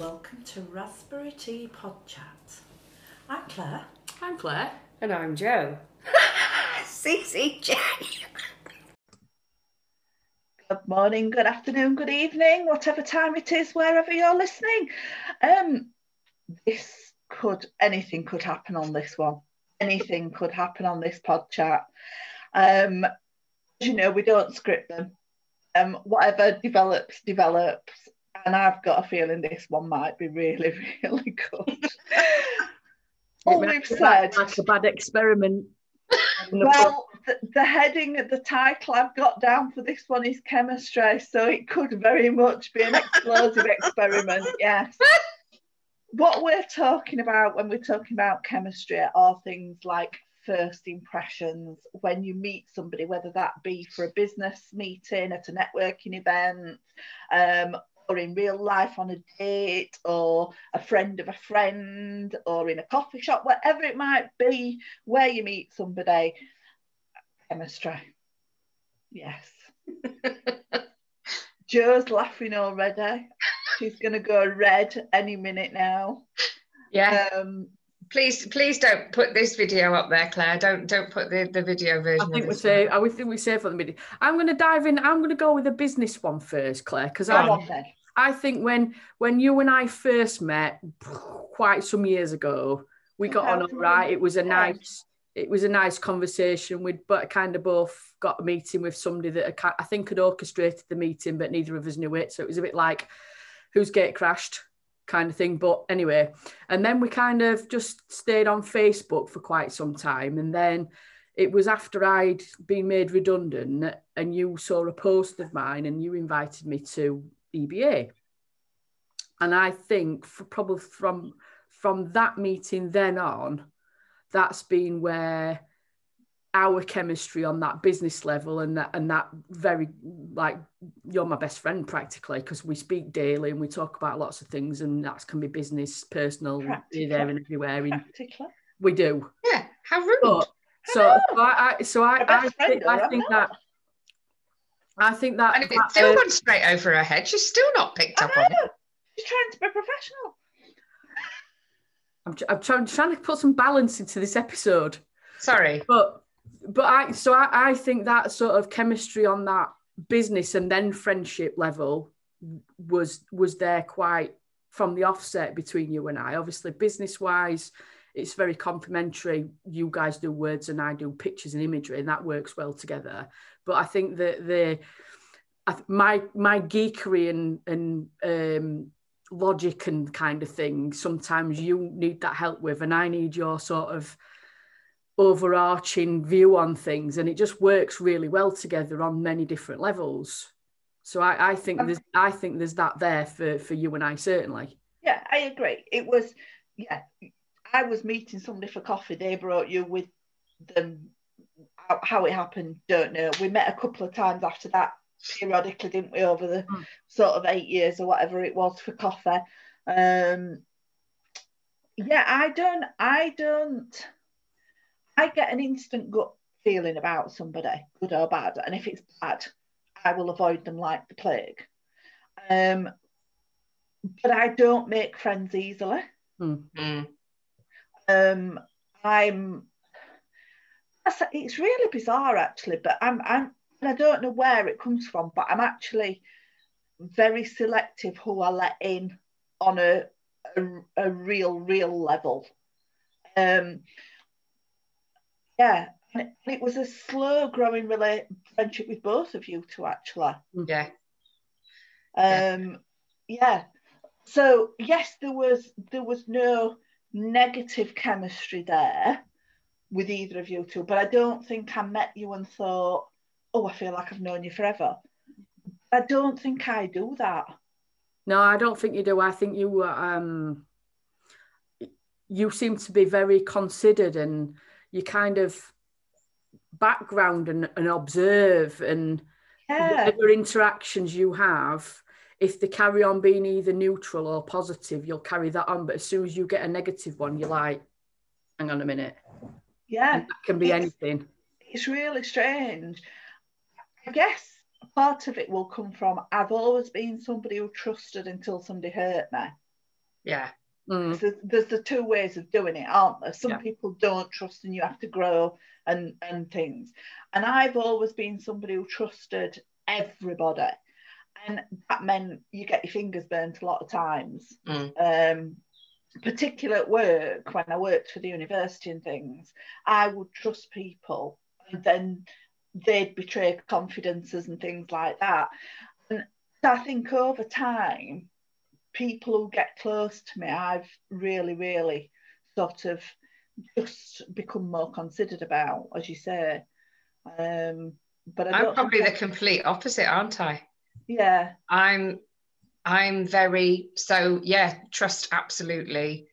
Welcome to Raspberry Tea Pod Chat. I'm Claire. I'm Claire. And I'm Joe. CCJ. Good morning, good afternoon, good evening, whatever time it is, wherever you're listening. Um, this could anything could happen on this one. Anything could happen on this pod chat. Um, as you know, we don't script them. Um, whatever develops, develops. And I've got a feeling this one might be really, really good. All we've said. Like a bad experiment. Well, the, the heading the title I've got down for this one is chemistry, so it could very much be an explosive experiment. Yes. What we're talking about when we're talking about chemistry are things like first impressions when you meet somebody, whether that be for a business meeting, at a networking event, um, or in real life on a date, or a friend of a friend, or in a coffee shop, whatever it might be, where you meet somebody. Chemistry. Yes. Joe's laughing already. She's going to go red any minute now. Yeah. Um, please, please don't put this video up there, Claire. Don't don't put the, the video version. I think we say. I think we say for the minute. I'm going to dive in. I'm going to go with the business one first, Claire, because I on then. I think when when you and I first met quite some years ago, we got on all right. It was a nice it was a nice conversation. We'd but kind of both got a meeting with somebody that I think had orchestrated the meeting, but neither of us knew it. So it was a bit like whose gate crashed kind of thing. But anyway, and then we kind of just stayed on Facebook for quite some time, and then it was after I'd been made redundant, and you saw a post of mine, and you invited me to EBA. And I think for probably from from that meeting then on, that's been where our chemistry on that business level and that and that very like you're my best friend practically because we speak daily and we talk about lots of things and that can be business, personal, here, there and everywhere. In, we do. Yeah. How rude. But so so I, I so I, I friend, think, I think that I think that, and that, it's still uh, gone straight over her head, she's still not picked I up on it. She's trying to be professional. I'm, I'm trying, trying to put some balance into this episode. Sorry. but but I so I, I think that sort of chemistry on that business and then friendship level was was there quite from the offset between you and I. Obviously, business wise, it's very complementary. You guys do words and I do pictures and imagery, and that works well together. But I think that the th- my my geekery and and um, logic and kind of thing sometimes you need that help with, and I need your sort of overarching view on things and it just works really well together on many different levels so I, I think Um, there's I think there's that there for for you and I certainly Yeah, I agree. It was, yeah, I was meeting somebody for coffee. They brought you with them. How, how it happened, don't know. We met a couple of times after that, periodically, didn't we, over the Mm. sort of eight years or whatever it was for coffee. Um, yeah, I don't, I don't, I get an instant gut feeling about somebody, good or bad. And if it's bad, I will avoid them like the plague. Um, but I don't make friends easily. Mm. Um, I'm. It's really bizarre, actually, but I'm. I'm. and I don't know where it comes from, but I'm actually very selective who I let in on a a, a real, real level. Um, yeah, and it, was a slow growing rela- friendship with both of you two, actually. Yeah. Um, yeah. So yes, there was there was no negative chemistry there with either of you two, but I don't think I met you and thought, oh, I feel like I've known you forever. I don't think I do that. no I don't think you do I think you um you seem to be very considered and you kind of background and, and observe and Yeah, whatever interactions you have, if they carry on being either neutral or positive, you'll carry that on. But as soon as you get a negative one, you're like, hang on a minute. yeah. And that can be It's- anything. It's really strange. I guess part of it will come from I've always been somebody who trusted until somebody hurt me. Yeah. Mm. So there's the two ways of doing it, aren't there? Some Yeah. people don't trust and you have to grow and and things. And I've always been somebody who trusted everybody. And that meant you get your fingers burnt a lot of times. Mm. Um, particularly at work, when I worked for the university and things, I would trust people and then they'd betray confidences and things like that. And I think over time, people who get close to me, I've really, really sort of just become more considered about, as you say. Um, but I I'm probably the complete opposite, aren't I? yeah, I'm I'm very so yeah, trust absolutely.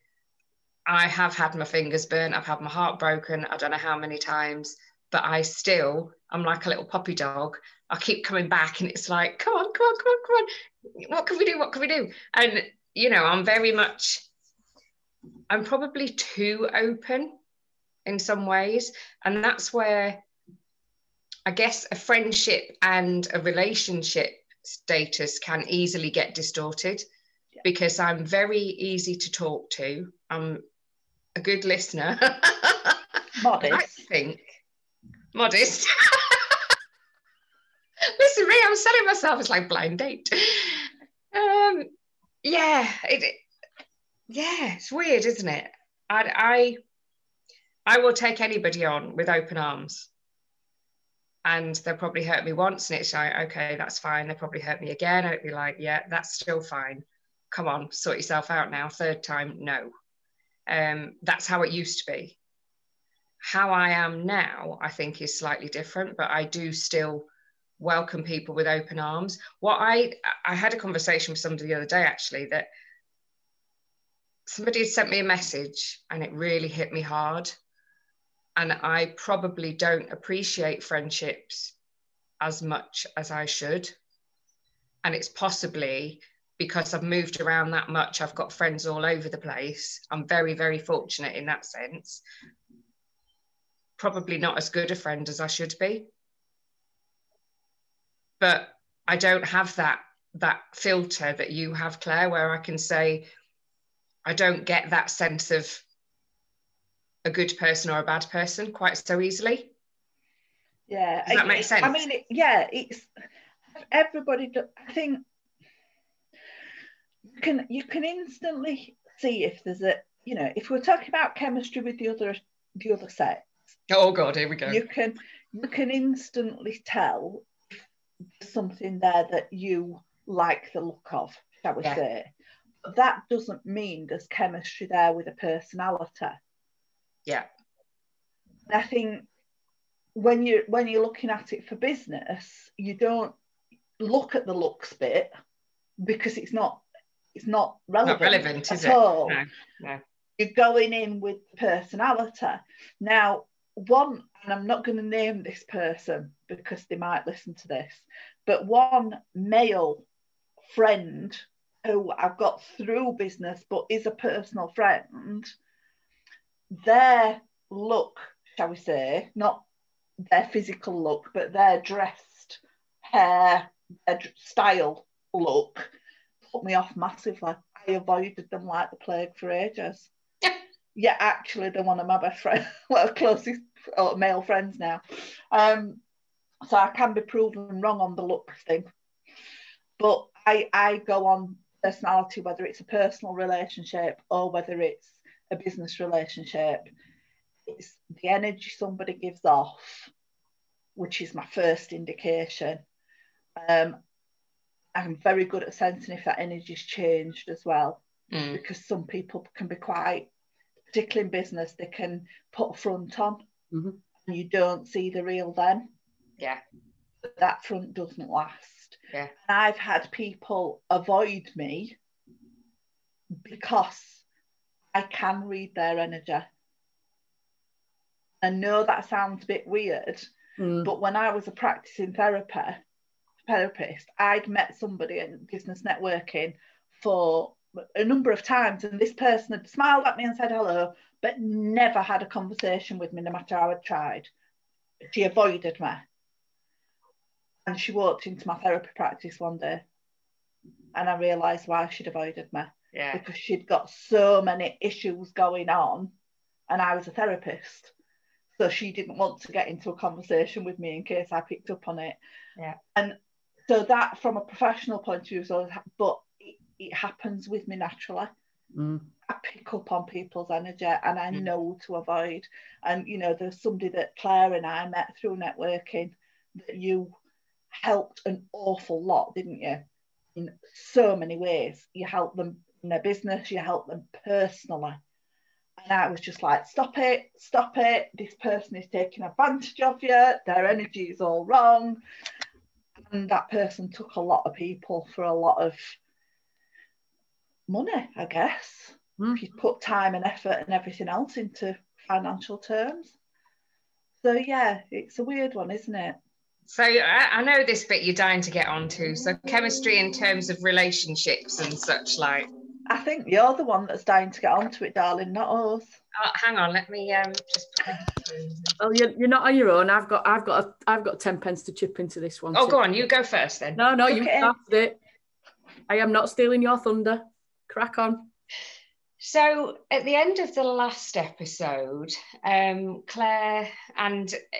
I have had my fingers burnt, I've had my heart broken, I don't know how many times, but I still I'm like a little puppy dog. I keep coming back and it's like, come on, come on, come on, come on. What can we do? What can we do? And you know, I'm very much I'm probably too open in some ways. And that's where I guess a friendship and a relationship status can easily get distorted Yeah. because I'm very easy to talk to. I'm a good listener. modest. I think modest. Listen, me, I'm selling myself as like blind date. Um, yeah, it, yeah, it's weird, isn't it? I, I, I will take anybody on with open arms, and they'll probably hurt me once, and it's like, okay, that's fine. They probably hurt me again, it'd be like, yeah, that's still fine. Come on, sort yourself out now. Third time, no. Um, that's how it used to be how I am now, I think, is slightly different, but I do still welcome people with open arms. What I I had a conversation with somebody the other day actually that somebody had sent me a message and it really hit me hard. And I probably don't appreciate friendships as much as I should. And it's possibly because I've moved around that much, I've got friends all over the place. I'm very, very fortunate in that sense probably not as good a friend as I should be. But I don't have that that filter that you have, Claire, where I can say I don't get that sense of a good person or a bad person quite so easily. Yeah, Does that I- make I mean, it, yeah, it's everybody. I think you can you can instantly see if there's a you know if we're talking about chemistry with the other the other sex, Oh God, here we go. you can you can instantly tell something there that you like the look of, shall we Yeah. say? But that doesn't mean there's chemistry there with a personality. Yeah. I think when you when you're looking at it for business, you don't look at the looks bit because it's not it's not relevant, Not relevant, is at it? all. No, no. You're going in with personality. Now, one, and I'm not going to name this person because they might listen to this, but one male friend who I've got through business but is a personal friend, their look, shall we say, not their physical look, but their dressed hair, their style look put me off massively. I avoided them like the plague for ages. yeah, actually, they're one of my best friends, well, closest uh, male friends now. Um, so I can be proven wrong on the look thing. But I, I go on personality, whether it's a personal relationship or whether it's a business relationship. It's the energy somebody gives off, which is my first indication. Um, I'm very good at sensing if that energy's changed as well, Mm. because some people can be quite, particularly in business, they can put a front on Mhm. and you don't see the real them. Yeah. But that front doesn't last. Yeah. And I've had people avoid me because I can read their energy. I know that sounds a bit weird, Mm. but when I was a practicing therapy, therapist, I'd met somebody in business networking for a number of times, and this person had smiled at me and said hello, but never had a conversation with me, no matter how I'd tried. She avoided me. And she walked into my therapy practice one day. and I realised why she'd avoided me Yeah. because she'd got so many issues going on, and I was a therapist. So she didn't want to get into a conversation with me in case I picked up on it. Yeah. And so that, from a professional point of view, so but it, it happens with me naturally. Mm. I pick up on people's energy and I Mm. know to avoid. And you know, there's somebody that Claire and I met through networking that you helped an awful lot, didn't you? In so many ways. You helped them in their business, you helped them personally. And I was just like, stop it, stop it. This person is taking advantage of you, their energy is all wrong. And that person took a lot of people for a lot of money, I guess Mm. if you put time and effort and everything else into financial terms. So yeah, it's a weird one, isn't it? So I, I know this bit you're dying to get onto. So chemistry in terms of relationships and such like. I think you're the one that's dying to get onto it, darling, not us. Oh, hang on, let me um just. Oh, you're, you're not on your own. I've got I've got a, I've got ten pence to chip into this one. Oh, too. go on, you go first then. No, no, you Okay. started it. I am not stealing your thunder. Crack on. So at the end of the last episode, um, Claire and uh,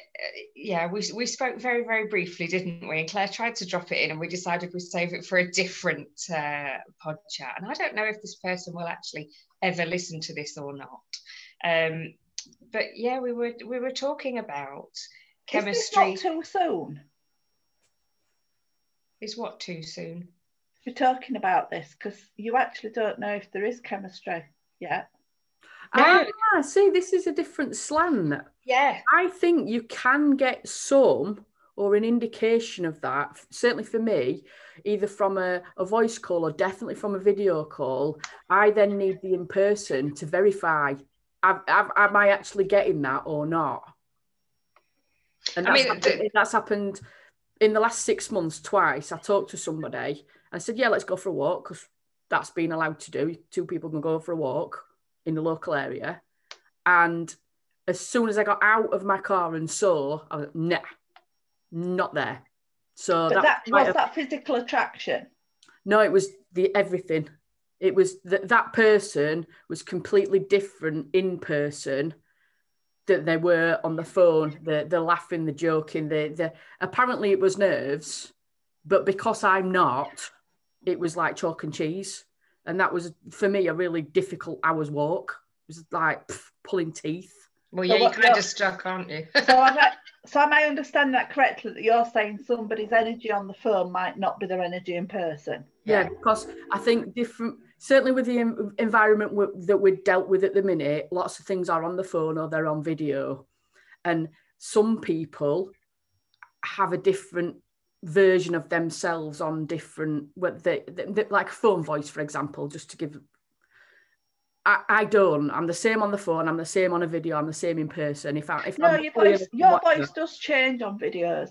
yeah, we we spoke very very briefly, didn't we? And Claire tried to drop it in, and we decided we'd save it for a different uh, pod chat. And I don't know if this person will actually ever listen to this or not. Um, but yeah, we were we were talking about chemistry. Is this not too soon? Is what too soon? We're talking about this because you actually don't know if there is chemistry yet. No. Ah, see, this is a different slant. Yeah, I think you can get some or an indication of that, certainly for me, either from a, a voice call or definitely from a video call. I then need the in person to verify have, have, am I actually getting that or not? And I that's, mean, happened, the- that's happened in the last six months twice. I talked to somebody and I said, Yeah, let's go for a walk because that's been allowed to do. Two people can go for a walk in the local area. And as soon as I got out of my car and saw, I was like, nah, not there. So But that might was have- that physical attraction. no, it was the everything. It was that that person was completely different in person that they were on the phone. The the laughing, the joking, the the apparently it was nerves, but because I'm not, it was like chalk and cheese, and that was for me a really difficult hour's walk. It was like pff, pulling teeth. well, So yeah, you're what- kind of stuck, aren't you? So am I, so am I understanding that correctly that you're saying somebody's energy on the phone might not be their energy in person? Yeah, because I think different, certainly with the en- environment w- that we're dealt with at the minute, lots of things are on the phone or they're on video. And some people have a different version of themselves on different, what they, they, like phone voice, for example, just to give. I, I don't. I'm the same on the phone. I'm the same on a video. I'm the same in person. If I, if No, I'm your voice, your voice does change on videos.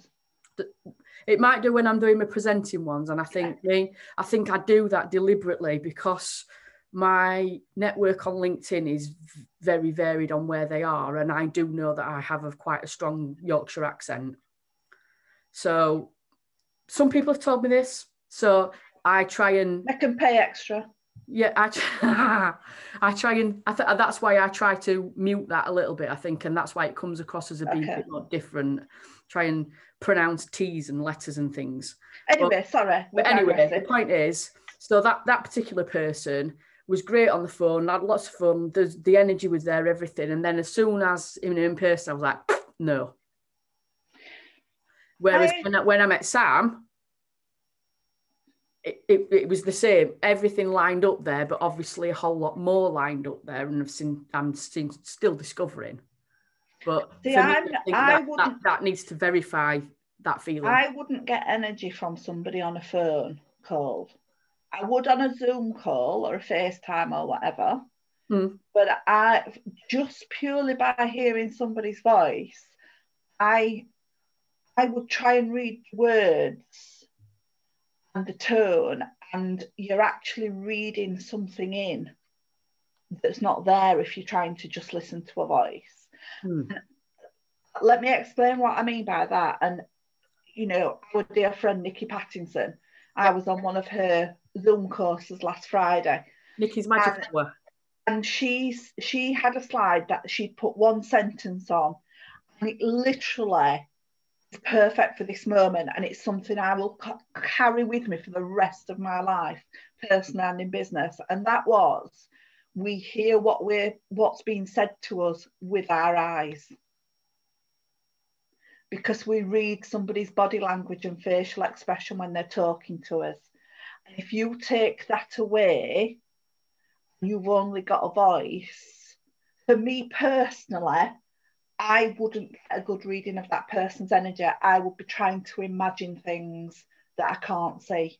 it might do when I'm doing my presenting ones, and I think me, I think I do that deliberately because my network on LinkedIn is very varied on where they are, and I do know that I have a quite a strong Yorkshire accent. So, some people have told me this, so I try and I can pay extra. yeah, I, I try and I th- that's why I try to mute that a little bit. I think, and that's why it comes across as a bit, Okay. bit more different. Try and pronounce T's and letters and things. Anyway, sorry. But anyway, the point is, so that that particular person was great on the phone, had lots of fun. The the energy was there, everything. And then as soon as in in person, I was like, no. Whereas I- when, I, when I met Sam, it, it, it was the same. Everything lined up there, but obviously a whole lot more lined up there, and I've seen I'm seen, still discovering. But See, for me, I'm- I that, that, that needs to verify that feeling. I wouldn't get energy from somebody on a phone call. I would on a Zoom call or a FaceTime or whatever. Hmm. But I just purely by hearing somebody's voice, I I would try and read words and the tone, and you're actually reading something in that's not there if you're trying to just listen to a voice Hmm. let me explain what I mean by that. And, you know, our dear friend Nikki Pattinson, I was on one of her Zoom courses last Friday, Nikki's magic And- hour. and she's she had a slide that she'd put one sentence on, and it literally is perfect for this moment, and it's something I will ca- carry with me for the rest of my life, personal and in business. And that was, we hear what we're what's being said to us with our eyes. Because we read somebody's body language and facial expression when they're talking to us. And if you take that away, you've only got a voice. For me personally, I wouldn't get a good reading of that person's energy. I would be trying to imagine things that I can't see.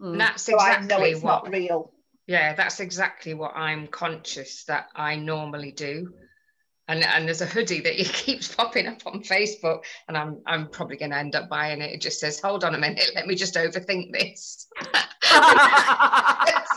Mm. And that's So I know exactly it's what not real. Yeah, that's exactly what I'm conscious that I normally do. And and there's a hoodie that keeps popping up on Facebook, and I'm I'm probably going to end up buying it. It just says, "Hold on a minute, let me just overthink this."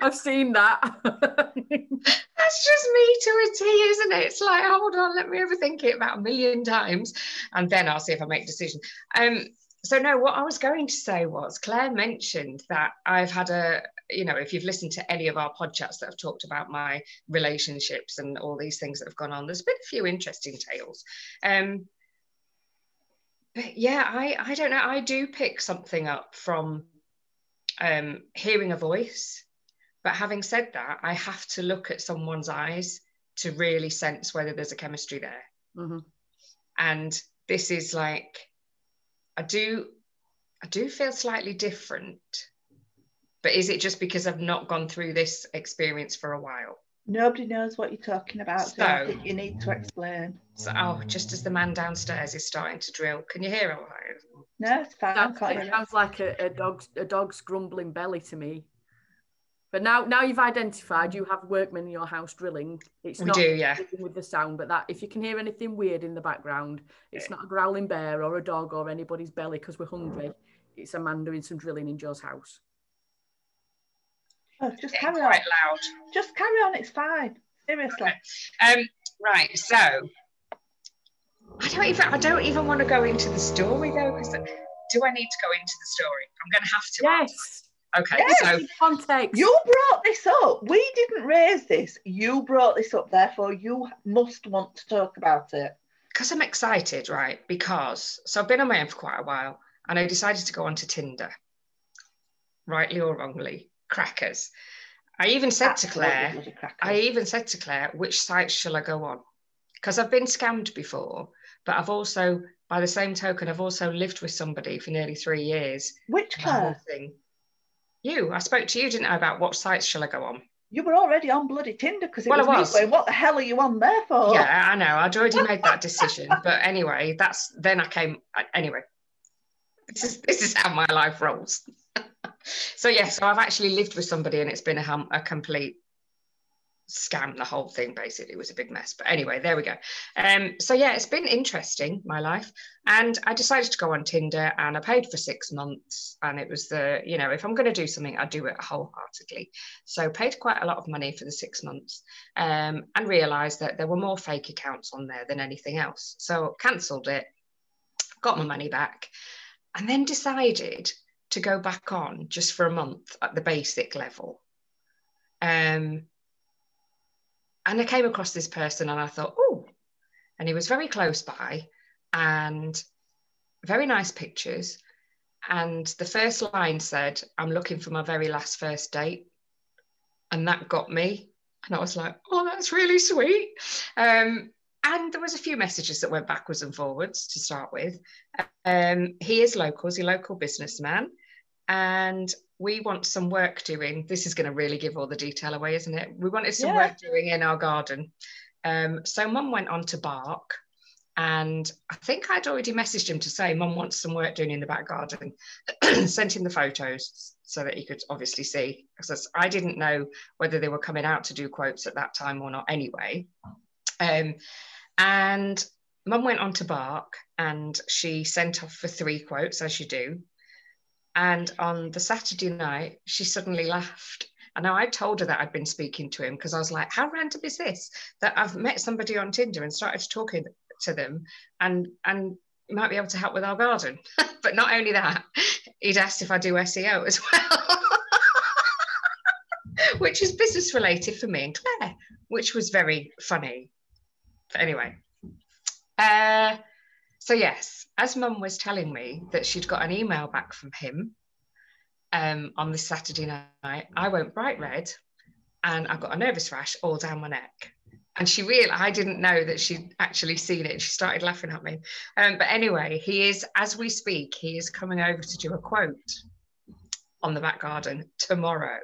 I've seen that. That's just me to a T, isn't it? It's like, hold on, let me overthink it about a million times, and then I'll see if I make a decision. Um, so no, what I was going to say was Claire mentioned that I've had a, you know, if you've listened to any of our podcasts that have talked about my relationships and all these things that have gone on, there's been a few interesting tales. Um, but yeah, I I don't know. I do pick something up from um, hearing a voice. But having said that, I have to look at someone's eyes to really sense whether there's a chemistry there. Mhm. And this is like, I do, I do feel slightly different. But is it just because I've not gone through this experience for a while? Nobody knows what you're talking about, so I So- think you need to explain. So, oh, just as the man downstairs is starting to drill, can you hear all right? No, it's fine. Sounds, can't it sounds like a, a dog's a dog's grumbling belly to me. But now now you've identified you have workmen in your house drilling. It's We not do, yeah. with the sound, but that if you can hear anything weird in the background, it's not a growling bear or a dog or anybody's belly because we're hungry. It's a man doing some drilling in Joe's house. Oh, just Getting carry on. quite loud. Just carry on. It's fine. Seriously. Um, right, so I don't even I don't even want to go into the story though, because do I need to go into the story? I'm going to have to. Yes. Okay, Yes. so Context. You brought this up. We didn't raise this. You brought this up. Therefore, you must want to talk about it. because I'm excited, right? Because so I've been on my own for quite a while, and I decided to go onto Tinder, rightly or wrongly, crackers. I even said to Claire. I even said to Claire, which sites shall I go on? Because I've been scammed before, but I've also, by the same token, I've also lived with somebody for nearly three years. Which Claire? thing. You, I spoke to you, didn't I, about what sites shall I go on? You were already on bloody Tinder because it Well, I was, was. going, what the hell are you on there for? Yeah, I know. I'd already made that decision. but anyway, that's then I came. Anyway, this is this is how my life rolls. so yeah, so I've actually lived with somebody, and it's been a, hum- a complete scam. The whole thing basically was a big mess. But anyway, there we go. Um, so yeah, it's been interesting my life, and I decided to go on Tinder, and I paid for six months, and it was the you know if I'm going to do something, I do it wholeheartedly. So paid quite a lot of money for the six months um, and realised that there were more fake accounts on there than anything else. So cancelled it, got my money back, and then decided to go back on just for a month at the basic level. Um, and I came across this person and I thought, oh, and he was very close by and very nice pictures. And the first line said, I'm looking for my very last first date. And that got me. And I was like, oh, that's really sweet. Um, and there was a few messages that went backwards and forwards to start with. Um, he is local, he's a local businessman. And we want some work doing. This is going to really give all the detail away, isn't it? We wanted some Yeah. work doing in our garden. Um, so mum went on to Bark. And I think I'd already messaged him to say, Mum wants some work doing in the back garden. Sent him the photos so that he could obviously see. Because I didn't know whether they were coming out to do quotes at that time or not anyway. Um, and mum went on to Bark and she sent off for three quotes, as you do. And on the Saturday night, she suddenly laughed. And now I told her that I'd been speaking to him because I was like, how random is this? That I've met somebody on Tinder and started talking to them and and might be able to help with our garden. but not only that, he'd asked if I do SEO as well. which is business related for me and Claire, which was very funny. But anyway, uh, so yes, as Mum was telling me that she'd got an email back from him um, on this Saturday night, I went bright red, and I've got a nervous rash all down my neck. And she really, I didn't know that she'd actually seen it. She started laughing at me. Um, but anyway, he is, as we speak, he is coming over to do a quote on the back garden tomorrow,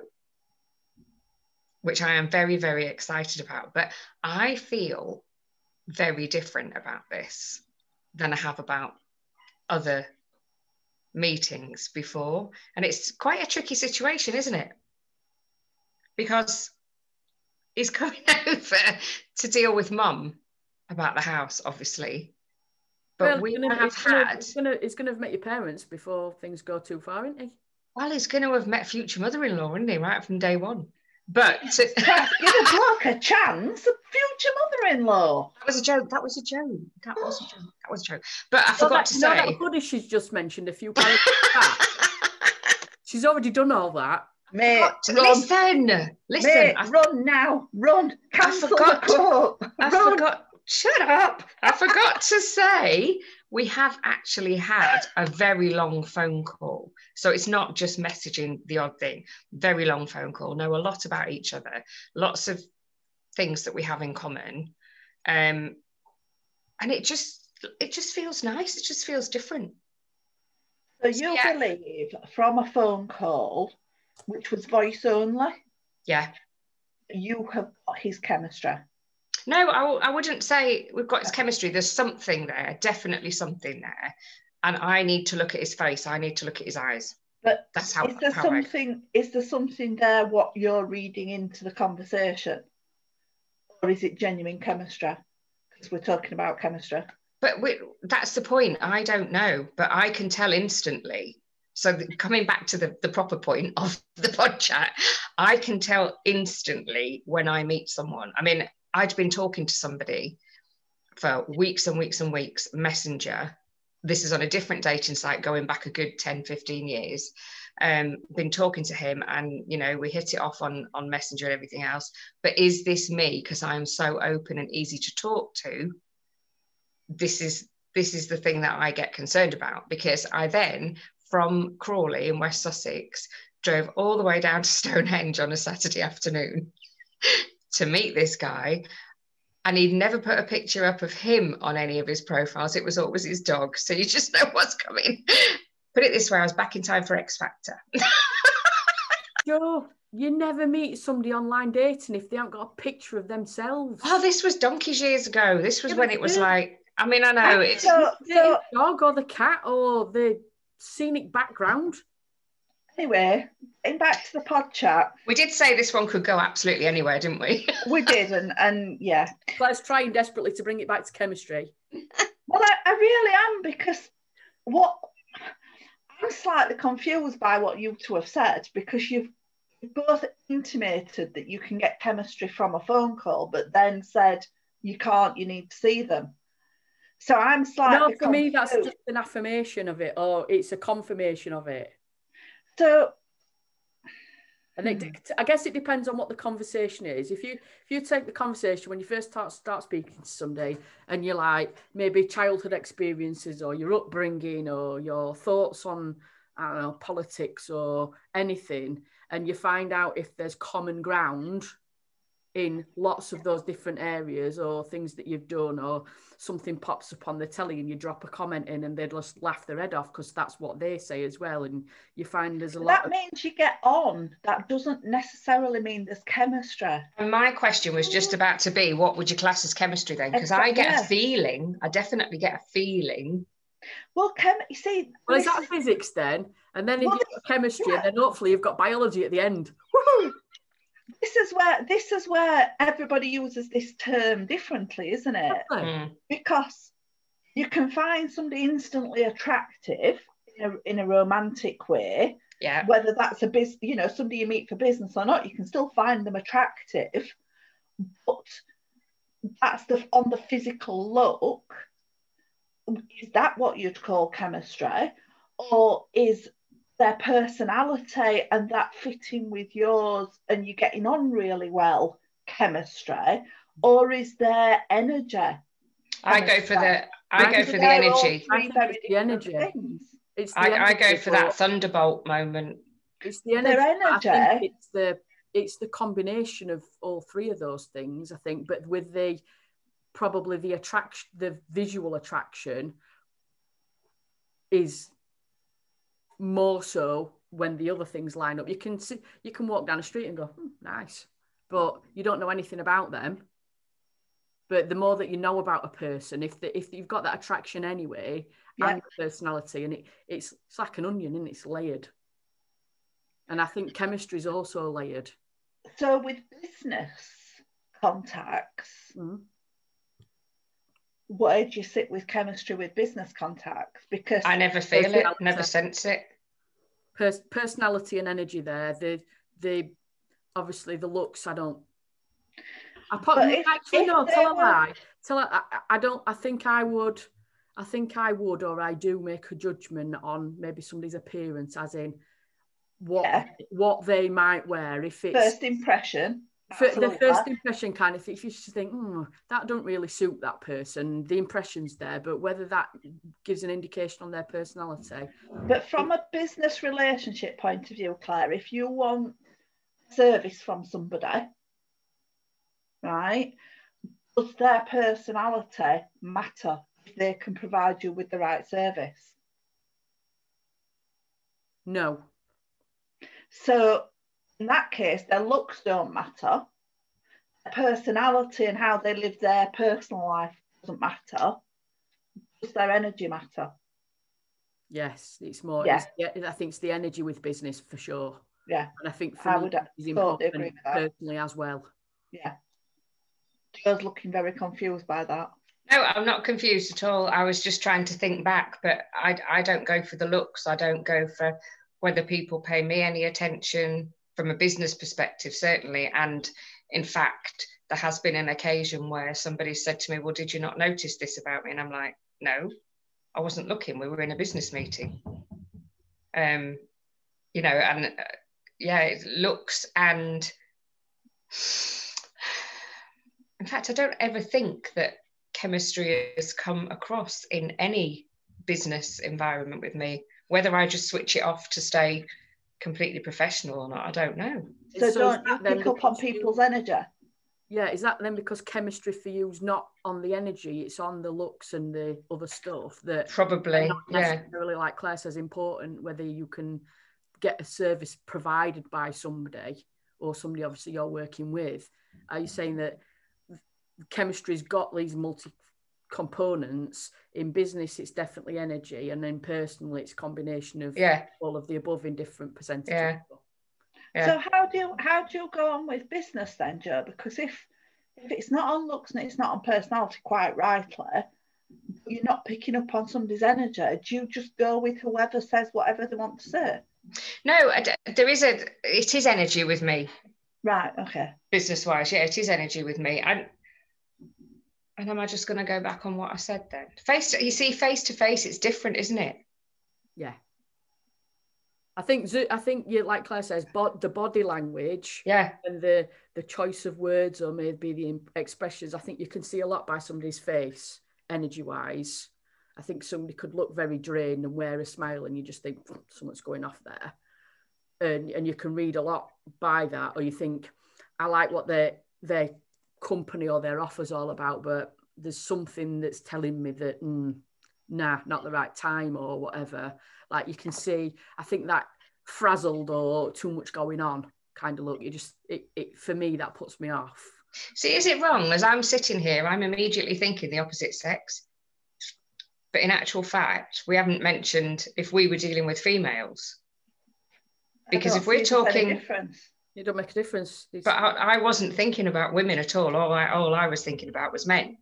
which I am very, very excited about. But I feel very different about this than I have about other meetings before. And it's quite a tricky situation, isn't it? Because he's coming over to deal with mum about the house, obviously. But Well, we gonna- have it's gonna- had, It's gonna, it's gonna have met your parents before things go too far, isn't he? well, he's going to have met future mother in law, isn't he, right from day one? But Give a bloke a chance, a future mother-in-law. That was a joke. That was a joke. That was a joke. That was a joke. But I So forgot that, to you know say. that hoodie she's just mentioned a few paragraphs back. She's already done all that. Mate, Forgot run, listen, listen. mate, I, run now, run, cancel the forgot- quote. I run. forgot. Shut up. I forgot to say we have actually had a very long phone call. So it's not just messaging the odd thing. Very long phone call. Know a lot about each other. Lots of things that we have in common. Um, and it just it just feels nice. It just feels different. So you Yeah. believe from a phone call, which was voice only, Yeah. you have got his chemistry. No, I, I wouldn't say we've got his chemistry. There's something there, definitely something there. And I need to look at his face. I need to look at his eyes. But That's how, is there how I, something? Is there something there? What you're reading into the conversation, or is it genuine chemistry? Because we're talking about chemistry. but we, that's the point. I don't know, but I can tell instantly. So the, coming back to the, the proper point of the pod chat, I can tell instantly when I meet someone. I mean, I'd been talking to somebody for weeks and weeks and weeks, messenger. This is on a different dating site going back a good 10, 15 years. Um, been talking to him and you know, we hit it off on on messenger and everything else. But is this me? Because I'm so open and easy to talk to. This is this is the thing that I get concerned about because I then from Crawley in West Sussex drove all the way down to Stonehenge on a Saturday afternoon to meet this guy. And he'd never put a picture up of him on any of his profiles. It was always his dog. So you just know what's coming. Put it this way I was back in time for X Factor. Joe, you never meet somebody online dating if they haven't got a picture of themselves. Oh, this was donkeys years ago. This was Yeah, when it was yeah. like, I mean, I know it's So, so the dog or the cat or the scenic background. Anyway, getting back to the pod chat, we did say this one could go absolutely anywhere, didn't we? we did, and and yeah, I was trying desperately to bring it back to chemistry. Well, I, I really am because what I'm slightly confused by what you two have said because you've both intimated that you can get chemistry from a phone call, but then said you can't, you need to see them. So I'm slightly No, for me, that's just an affirmation of it, or it's a confirmation of it. So And it, hmm. I guess it depends on what the conversation is. If you if you take the conversation when you first start start speaking to somebody, and you're like maybe childhood experiences or your upbringing or your thoughts on I don't know politics or anything, and you find out if there's common ground in lots of those different areas or things that you've done or something pops up on the telly and you drop a comment in and they just laugh their head off because that's what they say as well and you find there's a lot that of means you get on. That doesn't necessarily mean there's chemistry. And my question was just about to be what would you class as chemistry then? Because I get Yeah. a feeling, I definitely get a feeling. Well, chem, you see, Well, is this that physics then? And then if Well, you've got chemistry, yeah. and then hopefully you've got biology at the end. Woohoo! This is where this is where everybody uses this term differently, isn't it? Mm. because you can find somebody instantly attractive in a, in a romantic way Yeah. whether that's a business you know somebody you meet for business or not you can still find them attractive but that's the on the physical look is that what you'd call chemistry or is their personality and that fitting with yours and you're getting on really well chemistry or is there energy I go for the I I go for the energy. I think very the energy. things. It's the I, I go for that thunderbolt moment. It's the Their energy. I think energy. it's the it's the combination of all three of those things. I think, but with the probably the attraction, the visual attraction is more so when the other things line up. You can see, you can walk down the street and go, hmm, nice, but you don't know anything about them. But the more that you know about a person, if the, if you've got that attraction anyway Yeah. and personality, and it, it's it's like an onion and it's layered. And I think chemistry is also layered. So with business contacts, Mhm. Where do you sit with chemistry with business contacts? Because I never feel it, Personality. never sense it. Pers- personality and energy there. The the obviously the looks. I don't. I put But if- actually if no. they Tell a were- lie. Tell a, I, I don't. I think I would. I think I would, or I do make a judgment on maybe somebody's appearance, as in what Yeah. what they might wear. If it's first impression. For the first impression kind of if you just think "Hmm, that don't really suit that person the impression's there but whether that gives an indication on their personality. But from a business relationship point of view, Claire, if you want service from somebody, right, does their personality matter if they can provide you with the right service? no. So in that case, their looks don't matter. Their personality and how they live their personal life doesn't matter. Does their energy matter? yes it's more Yeah. it's, yeah i think it's the energy with business for sure Yeah. and i think for I me would it's important agree with that. personally as well Yeah. Joe's looking very confused by that. No, I'm not confused at all. I was just trying to think back, but I, I don't go for the looks. I don't go for whether people pay me any attention from a business perspective, certainly. And in fact, there has been an occasion where somebody said to me, Well, did you not notice this about me? And I'm like, No, I wasn't looking. We were in a business meeting. Um, you know, and uh, yeah, it looks and in fact, I don't ever think that chemistry has come across in any business environment with me. Whether I just switch it off to stay completely professional or not, I don't know. So, is don't you that then pick up on because you- people's energy? yeah is that then because chemistry for you is not on the energy it's on the looks and the other stuff that Probably, not yeah. necessarily like Claire says important whether you can get a service provided by somebody or somebody obviously you're working with. Are you saying that chemistry's got these multi components in business it's definitely energy and then personally it's combination of Yeah, all of the above in different percentages Yeah. yeah. So how do you how do you go on with business then, Joe? Because if if it's not on looks and it's not on personality, quite rightly, you're not picking up on somebody's energy. Do you just go with whoever says whatever they want to say? No, I d- there is a, it is energy with me, Right. Okay. business wise. Yeah, it is energy with me. And, and am I just going to go back on what I said then? Face to, you see, face to face, it's different, isn't it? yeah I think I think you like Claire says but the body language Yeah, and the the choice of words or maybe the expressions i think you can see a lot by somebody's face energy wise i think somebody could look very drained and wear a smile and you just think "Hmm, something's going off there and and you can read a lot by that or you think i like what their their company or their offers all about but there's something that's telling me that mm, nah not the right time or whatever like you can see i think that frazzled or too much going on kind of look. You just it, it for me that puts me off. See, is it wrong? As I'm sitting here, I'm immediately thinking the opposite sex. But in actual fact, we haven't mentioned if we were dealing with females. Because if we're see there's any talking- difference. It don't make a difference. It's- But I, I wasn't thinking about women at all. All I, all I was thinking about was men.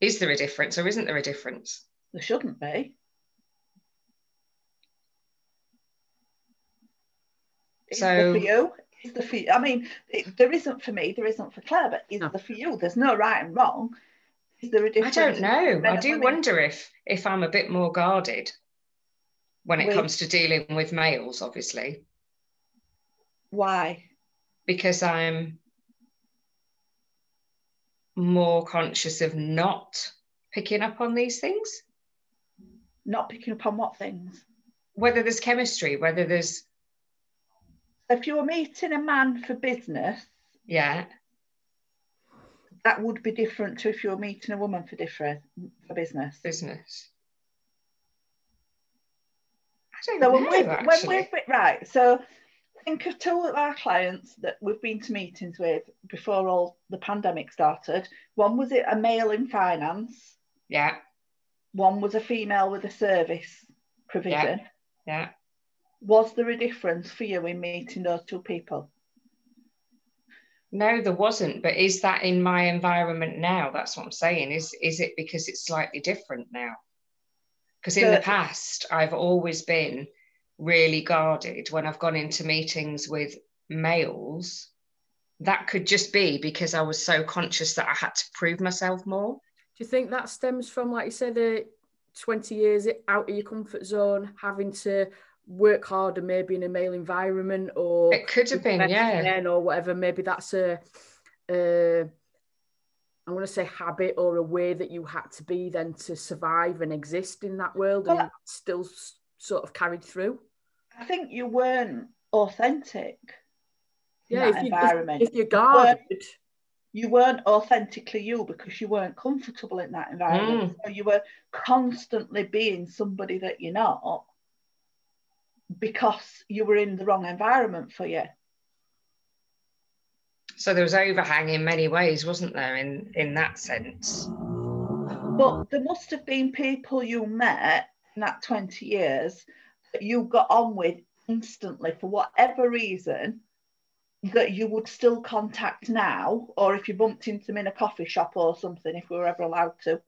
Is there a difference or isn't there a difference? There shouldn't be. Is So- there for you? Is there for you? I mean, it, there isn't for me. There isn't for Claire. But is No. there for you? There's no right and wrong. Is there a I difference? I don't know. I do women? wonder if if I'm a bit more guarded when it With- comes to dealing with males, obviously, Why? because I'm more conscious of not picking up on these things. Not picking up on what things? Whether there's chemistry, whether there's, If you were meeting a man for business, yeah, that would be different to if you were meeting a woman for different for business. business. I don't So know, when we've, when been, right, so think of two of our clients that we've been to meetings with before all the pandemic started. One was it a male in finance, Yeah, one was a female with a service provision. yeah. Was there a difference for you in meeting those two people? No, there wasn't. But is that in my environment now? That's what I'm saying. Is is it because it's slightly different now? Because in the past, I've always been really guarded when I've gone into meetings with males. That could just be because I was so conscious that I had to prove myself more. Do you think that stems from, like you said, the 20 years out of your comfort zone, having to work harder, maybe in a male environment or It could have been, yeah. or whatever. Maybe that's a, a I'm going to say habit or a way that you had to be then to survive and exist in that world, and Well, that's still sort of carried through. I think you weren't authentic in Yeah, that if, you, environment. if, if you're guarded, you weren't authentically you because you weren't comfortable in that environment. Mm. So you were constantly being somebody that you're not because you were in the wrong environment for you. So there was overhang in many ways, wasn't there? In in that sense. But there must have been people you met in that 20 years that you got on with instantly for whatever reason that you would still contact now, or if you bumped into them in a coffee shop or something, if we were ever allowed to,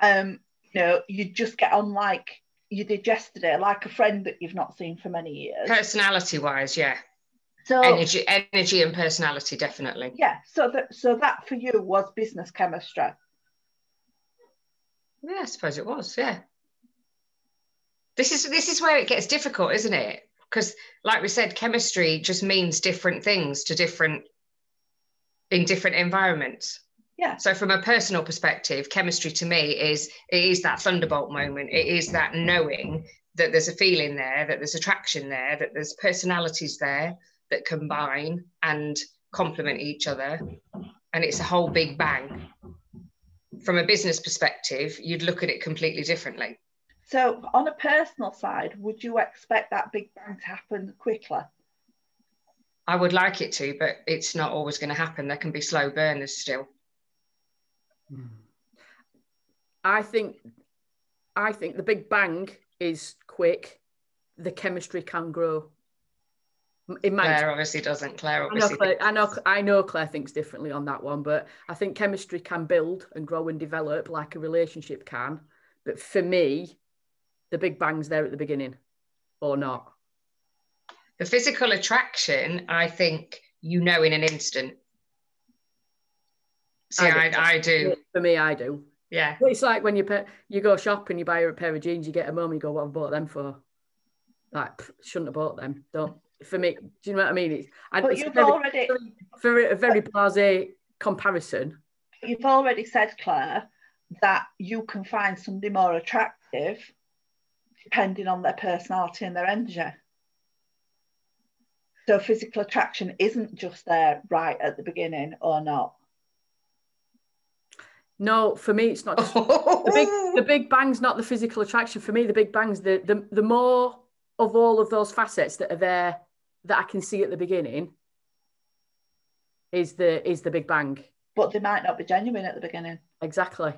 um, you know, you'd just get on like you did yesterday, like a friend that you've not seen for many years. Personality wise, yeah. So Energy, energy and personality, definitely. yeah, so that so that for you was business chemistry. Yeah, I suppose it was. Yeah. This is this is where it gets difficult, isn't it? Because, like we said, chemistry just means different things to different in different environments. Yeah. So, from a personal perspective, chemistry to me is it is that thunderbolt moment. It is that knowing that there's a feeling there, that there's attraction there, that there's personalities there that combine and complement each other, and it's a whole big bang from a business perspective, you'd look at it completely differently. So on a personal side, would you expect that big bang to happen quickly? I would like it to, but it's not always going to happen. There can be slow burners still. I think, I think the big bang is quick. The chemistry can grow. In my Claire obviously doesn't. Claire I know, obviously. Claire, I know, I know Claire thinks differently on that one, but I think chemistry can build and grow and develop like a relationship can. But for me, the big bang's there at the beginning, or not. The physical attraction, I think you know in an instant. See, I I, do. I, do. For me, I do. Yeah. Well, it's like when you pay, you go shopping, you buy a pair of jeans, you get them home, you go, "What have I bought them for?" Like, pff, shouldn't have bought them. Don't. For me, do you know what I mean? It's, But it's you've very, already for a very blasé comparison. you've already said, Claire, that you can find somebody more attractive depending on their personality and their energy. So physical attraction isn't just there right at the beginning or not. No, for me, it's not just the big the big bang's not the physical attraction for me the big bang's the the, the more of all of those facets that are there that i can see at the beginning is the is the big bang But they might not be genuine at the beginning. exactly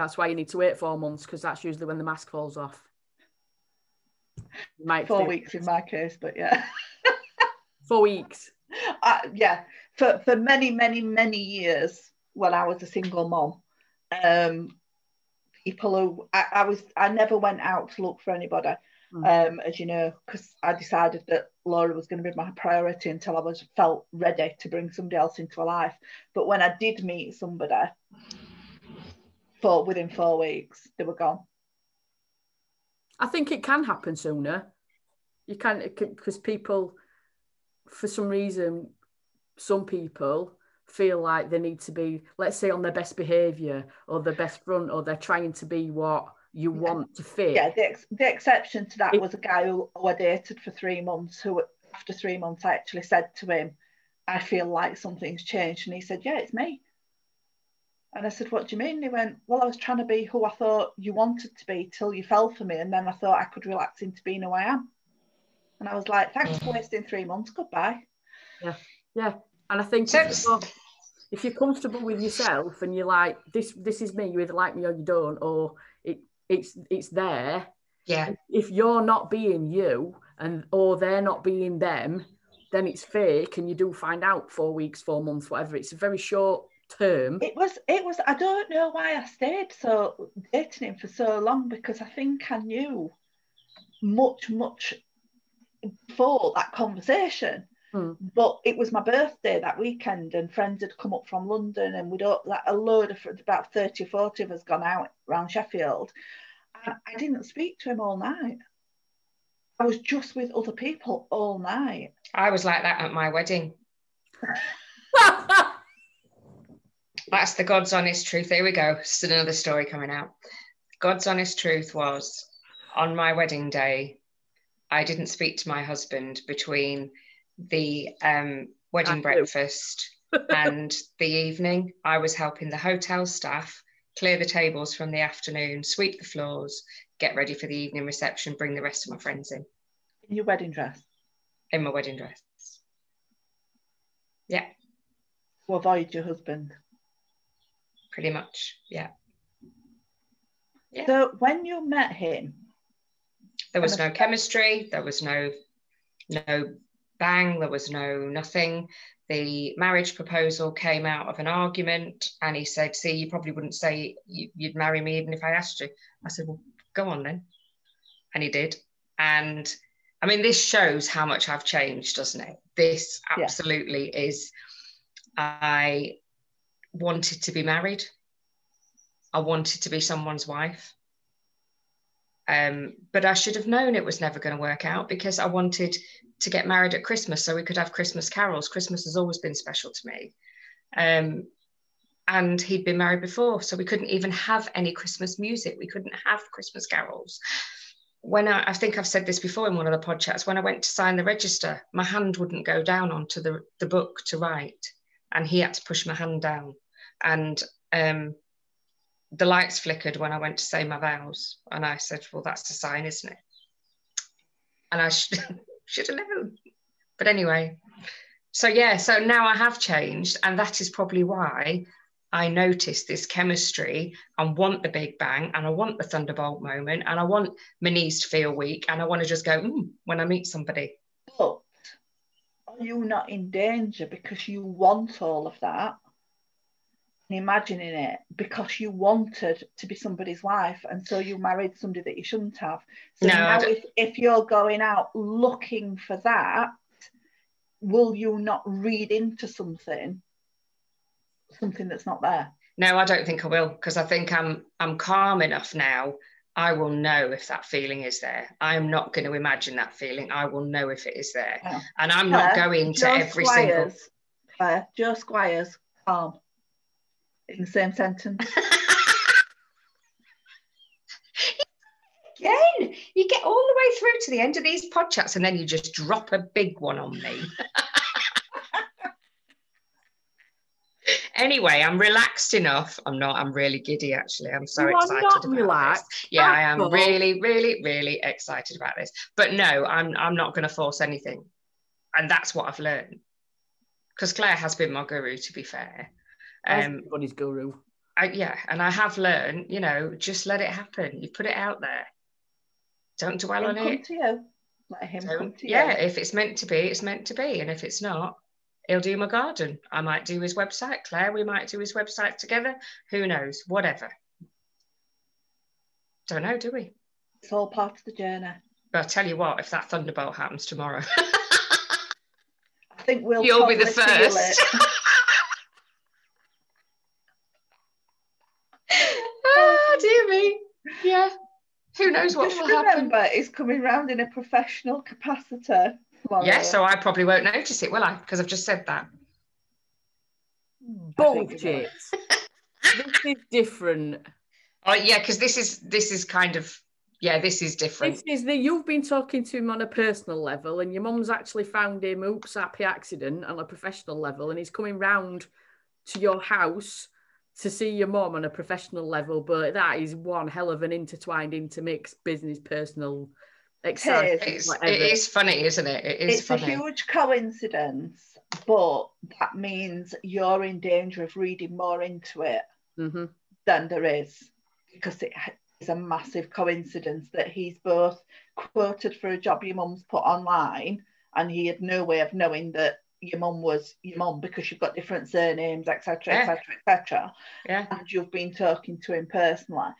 that's why you need to wait four months because that's usually when the mask falls off might Four weeks in my case, but yeah. four weeks uh, yeah, for, for many, many, many years when I was a single mom, um, people who I, I was, I never went out to look for anybody, Mm. um, as you know, because I decided that Laura was going to be my priority until I was felt ready to bring somebody else into my life. But when I did meet somebody, for within four weeks, they were gone. I think it can happen sooner. You can because people, for some reason, some people feel like they need to be, let's say, on their best behaviour or their best front, or they're trying to be what you Yeah. want to fit. Yeah, the, ex- the exception to that It- was a guy who, who I dated for three months. Who, after three months, I actually said to him, "I feel like something's changed," and he said, "Yeah, it's me." And I said, "What do you mean?" And he went, "Well, I was trying to be who I thought you wanted to be till you fell for me, and then I thought I could relax into being who I am." And I was like, "Thanks for wasting three months. Goodbye." Yeah, Yeah. and I think So- if, you're, if you're comfortable with yourself and you're like, this, this is me. You either like me or you don't, or it, it's, it's there. Yeah. If you're not being you, and or they're not being them, then it's fake, and you do find out four weeks, four months, whatever. It's a very short term. It was, it was. I don't know why I stayed so dating him for so long because I think I knew much, much before that conversation. Hmm. But it was my birthday that weekend, and friends had come up from London, and we'd all, like a load of about 30 or 40 of us gone out around Sheffield. And I didn't speak to him all night. I was just with other people all night. I was like that at my wedding. That's the God's honest truth. Here we go. It's another story coming out. God's honest truth was on my wedding day, I didn't speak to my husband between the um, wedding I breakfast and the evening. I was helping the hotel staff clear the tables from the afternoon, sweep the floors, get ready for the evening reception, bring the rest of my friends in In your wedding dress in my wedding dress. Yeah, to avoid your husband. Pretty much. Yeah. Yeah. So when you met him, There was no chemistry. There was no no bang. There was no nothing. The marriage proposal came out of an argument, and he said, "See, you probably wouldn't say you, you'd marry me even if I asked you." I said, "Well, go on then," and he did. And I mean, this shows how much I've changed, doesn't it? This Yeah. absolutely is. I wanted to be married. I wanted to be someone's wife. Um, but I should have known it was never going to work out because I wanted to get married at Christmas so we could have Christmas carols. Christmas has always been special to me. Um, and he'd been married before, so we couldn't even have any Christmas music. We couldn't have Christmas carols. When I, I think I've said this before in one of the podcasts, when I went to sign the register, my hand wouldn't go down onto the, the book to write, and he had to push my hand down. And um, the lights flickered when I went to say my vows, and I said, "Well, that's a sign, isn't it?" And I should should have known. But anyway, so yeah, so now I have changed, and that is probably why I notice this chemistry and want the big bang, and I want the thunderbolt moment, and I want my knees to feel weak, and I want to just go mm, when I meet somebody. You not in danger because you want all of that? And imagining it because you wanted to be somebody's wife, and so you married somebody that you shouldn't have. So No, now, if, if you're going out looking for that, will you not read into something, something that's not there? No, I don't think I will because I think I'm I'm calm enough now. I will know if that feeling is there. I am not going to imagine that feeling. I will know if it is there, Yeah. and I'm not going to every single. Squires, Claire, Joe Squires, calm. In the same sentence. Again, you get all the way through to the end of these podcasts, and then you just drop a big one on me. anyway, I'm relaxed enough. I'm not. I'm really giddy. Actually, I'm so You excited not about relaxed this. Yeah, I am all. really, really, really excited about this. But no, I'm. I'm not going to force anything, and that's what I've learned. Because Claire has been my guru, to be fair. Um, Everybody's guru. I, yeah, and I have learned, you know, just let it happen. You put it out there. Don't dwell on come it. to you. Let him come Don't, to yeah, you. if it's meant to be, it's meant to be. And if it's not, he'll do my garden. I might do his website. Claire, we might do his website together. Who knows? Whatever. Don't know, do we? It's all part of the journey. But I'll tell you what, if that thunderbolt happens tomorrow, I think we'll you'll be the first. oh, dear me. Yeah. Who knows what Just will happen? remember, it's coming round in a professional capacity. Tomorrow. Yeah, so I probably won't notice it, will I? Because I've just said that. I think you will. Bullshit. this is different. Oh yeah, because this is this is kind of yeah, this is different. This is that you've been talking to him on a personal level, and your mum's actually found him, oops, happy accident, on a professional level, and he's coming round to your house to see your mum on a professional level. But that is one hell of an intertwined intermixed business, personal, exciting, It's, whatever. it is funny, isn't it? It is It's funny. a huge coincidence, but that means you're in danger of reading more into it hmm than there is because it is a massive coincidence that he's both quoted for a job your mum's put online and he had no way of knowing that your mum was your mum because you've got different surnames etc etc etc yeah. and you've been talking to him personally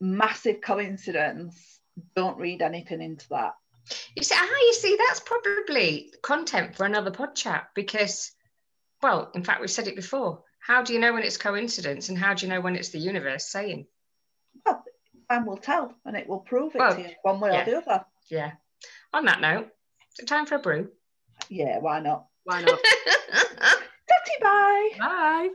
massive coincidence don't read anything into that You see, ah, you see, that's probably content for another pod chat because, well, in fact, we've said it before. How do you know when it's coincidence, and how do you know when it's the universe saying? well time will tell and it will prove it Well, to you one way yeah. or the other Yeah. On that note, is it time for a brew? yeah why not Why not? Tatty bye Bye.